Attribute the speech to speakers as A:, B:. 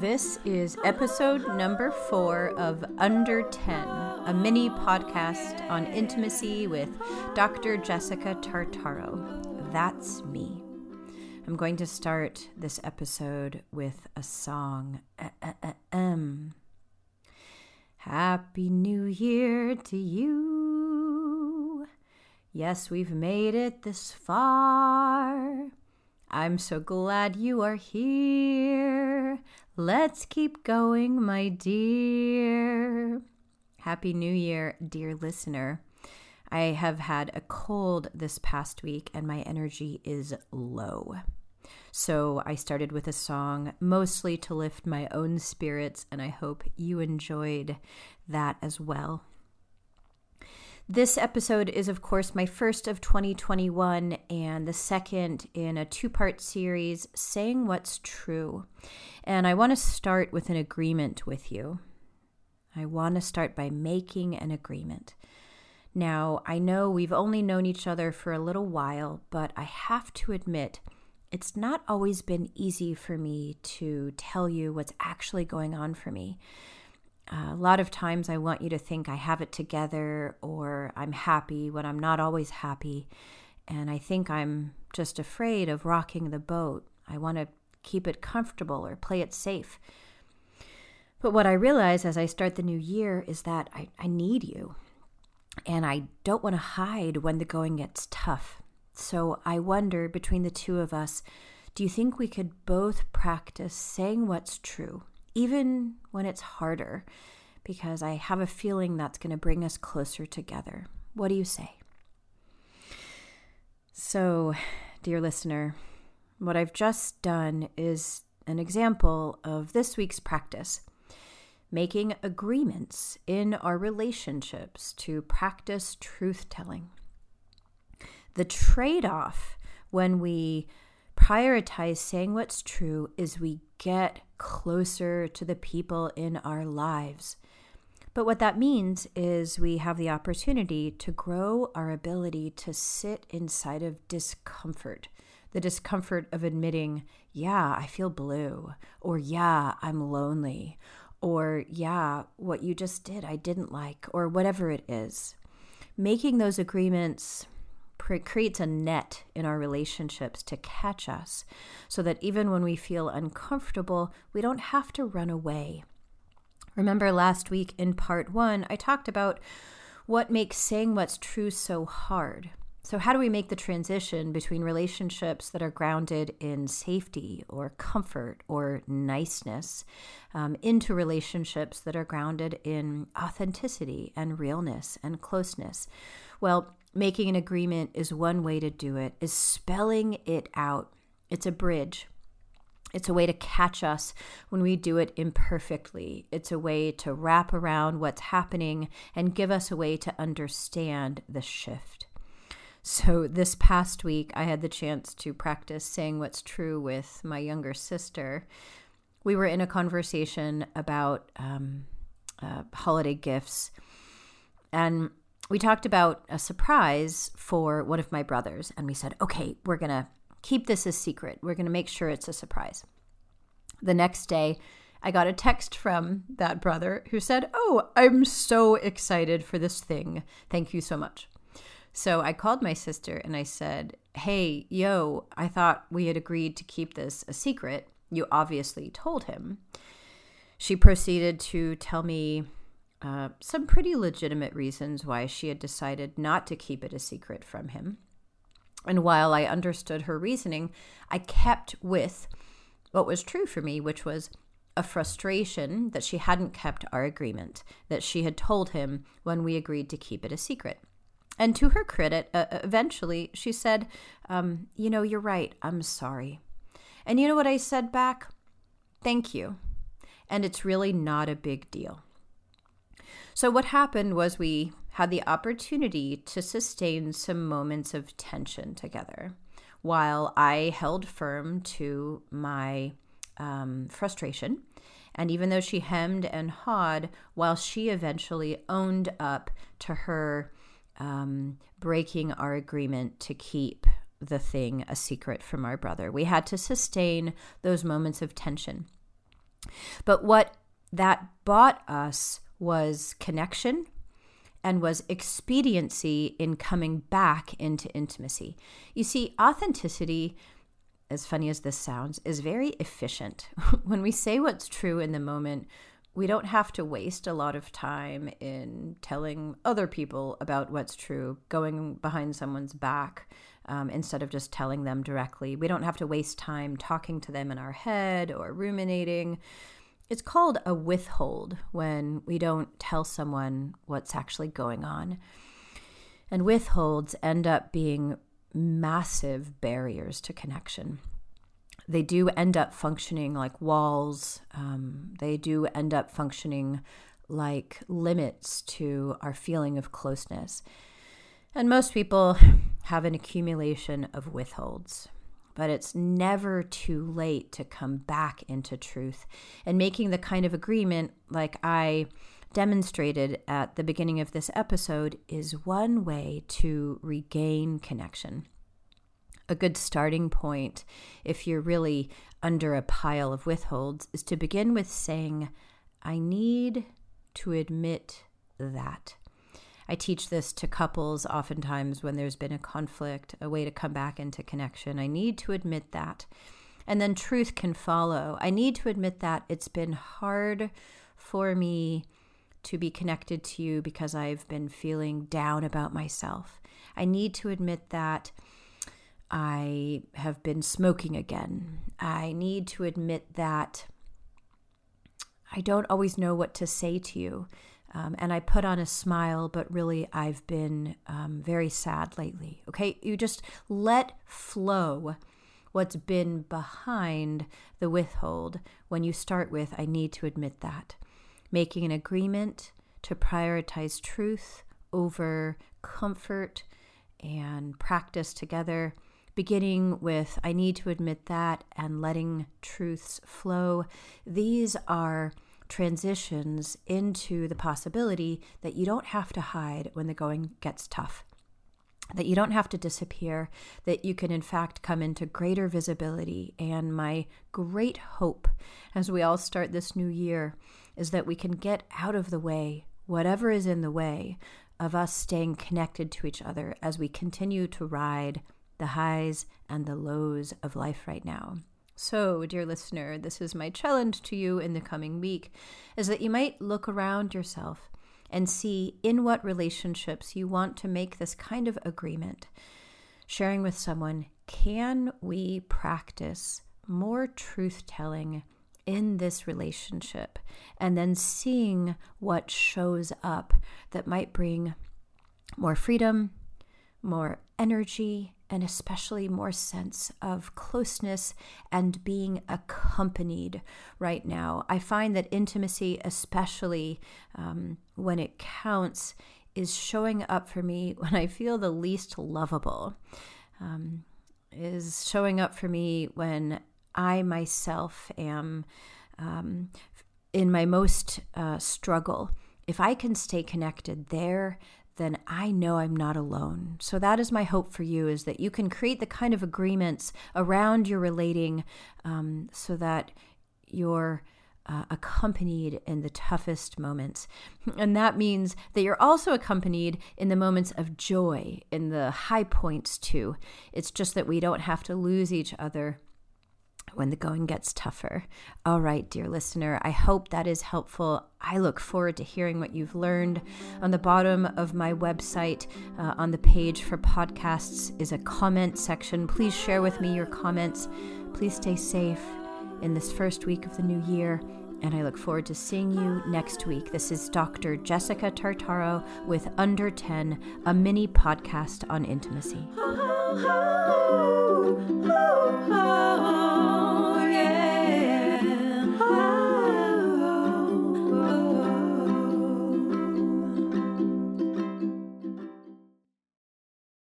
A: This is episode number four of Under 10, a mini podcast on intimacy with Dr. Jessica Tartaro. That's me. I'm going to start this episode with a song. Um. Happy New Year to you. Yes, we've made it this far. I'm so glad you are here. Let's keep going, my dear. Happy New Year, dear listener. I have had a cold this past week and my energy is low. So I started with a song mostly to lift my own spirits, and I hope you enjoyed that as well. This episode is, of course, my first of 2021 and the second in a two part series, Saying What's True. And I want to start with an agreement with you. I want to start by making an agreement. Now, I know we've only known each other for a little while, but I have to admit, it's not always been easy for me to tell you what's actually going on for me. A lot of times I want you to think I have it together or I'm happy when I'm not always happy. And I think I'm just afraid of rocking the boat. I want to keep it comfortable or play it safe. But what I realize as I start the new year is that I, I need you. And I don't want to hide when the going gets tough. So I wonder between the two of us, do you think we could both practice saying what's true even when it's harder, because I have a feeling that's going to bring us closer together. What do you say? So, dear listener, what I've just done is an example of this week's practice making agreements in our relationships to practice truth telling. The trade off when we prioritize saying what's true is we get closer to the people in our lives. But what that means is we have the opportunity to grow our ability to sit inside of discomfort. The discomfort of admitting, yeah, I feel blue, or yeah, I'm lonely, or yeah, what you just did I didn't like, or whatever it is. Making those agreements creates a net in our relationships to catch us so that even when we feel uncomfortable, we don't have to run away. Remember last week in part one, I talked about what makes saying what's true so hard. So, how do we make the transition between relationships that are grounded in safety or comfort or niceness um, into relationships that are grounded in authenticity and realness and closeness? Well, making an agreement is one way to do it, is spelling it out. It's a bridge. It's a way to catch us when we do it imperfectly. It's a way to wrap around what's happening and give us a way to understand the shift. So, this past week, I had the chance to practice saying what's true with my younger sister. We were in a conversation about um, uh, holiday gifts, and we talked about a surprise for one of my brothers, and we said, okay, we're going to keep this a secret. We're going to make sure it's a surprise. The next day, I got a text from that brother who said, Oh, I'm so excited for this thing. Thank you so much. So I called my sister and I said, Hey, yo, I thought we had agreed to keep this a secret. You obviously told him. She proceeded to tell me uh, some pretty legitimate reasons why she had decided not to keep it a secret from him. And while I understood her reasoning, I kept with what was true for me, which was a frustration that she hadn't kept our agreement, that she had told him when we agreed to keep it a secret. And to her credit, uh, eventually she said, um, You know, you're right. I'm sorry. And you know what I said back? Thank you. And it's really not a big deal. So, what happened was we had the opportunity to sustain some moments of tension together while I held firm to my um, frustration. And even though she hemmed and hawed, while she eventually owned up to her um, breaking our agreement to keep the thing a secret from our brother, we had to sustain those moments of tension. But what that bought us was connection and was expediency in coming back into intimacy. You see, authenticity, as funny as this sounds, is very efficient. when we say what's true in the moment, we don't have to waste a lot of time in telling other people about what's true, going behind someone's back um, instead of just telling them directly. We don't have to waste time talking to them in our head or ruminating. It's called a withhold when we don't tell someone what's actually going on. And withholds end up being massive barriers to connection. They do end up functioning like walls, um, they do end up functioning like limits to our feeling of closeness. And most people have an accumulation of withholds but it's never too late to come back into truth. And making the kind of agreement like I demonstrated at the beginning of this episode is one way to regain connection. A good starting point, if you're really under a pile of withholds, is to begin with saying, I need to admit that. I teach this to couples oftentimes when there's been a conflict, a way to come back into connection. I need to admit that. And then truth can follow. I need to admit that it's been hard for me to be connected to you because I've been feeling down about myself. I need to admit that I have been smoking again. I need to admit that I don't always know what to say to you. Um, and I put on a smile, but really I've been um, very sad lately. Okay, you just let flow what's been behind the withhold when you start with, I need to admit that. Making an agreement to prioritize truth over comfort and practice together, beginning with, I need to admit that, and letting truths flow. These are transitions into the possibility that you don't have to hide when the going gets tough, that you don't have to disappear, that you can, in fact, come into greater visibility. And my great hope as we all start this new year is that we can get out of the way, whatever is in the way of us staying connected to each other as we continue to ride the highs and the lows of life right now. So, dear listener, this is my challenge to you in the coming week is that you might look around yourself and see in what relationships you want to make this kind of agreement. Sharing with someone, can we practice more truth telling in this relationship? And then seeing what shows up that might bring more freedom, more energy, and especially more sense of closeness and being accompanied right now. I find that intimacy, especially um, when it counts, is showing up for me when I feel the least lovable, um, is showing up for me when I myself am um, in my most uh, struggle. If I can stay connected there, then I know I'm not alone. So that is my hope for you is that you can create the kind of agreements around your relating um, so that you're uh, accompanied in the toughest moments. And that means that you're also accompanied in the moments of joy, in the high points too. It's just that we don't have to lose each other when the going gets tougher. All right, dear listener, I hope that is helpful. I look forward to hearing what you've learned. On the bottom of my website, uh, on the page for podcasts, is a comment section. Please share with me your comments. Please stay safe in this first week of the new year. And I look forward to seeing you next week. This is Dr. Jessica Tartaro with Under 10, a mini podcast on intimacy.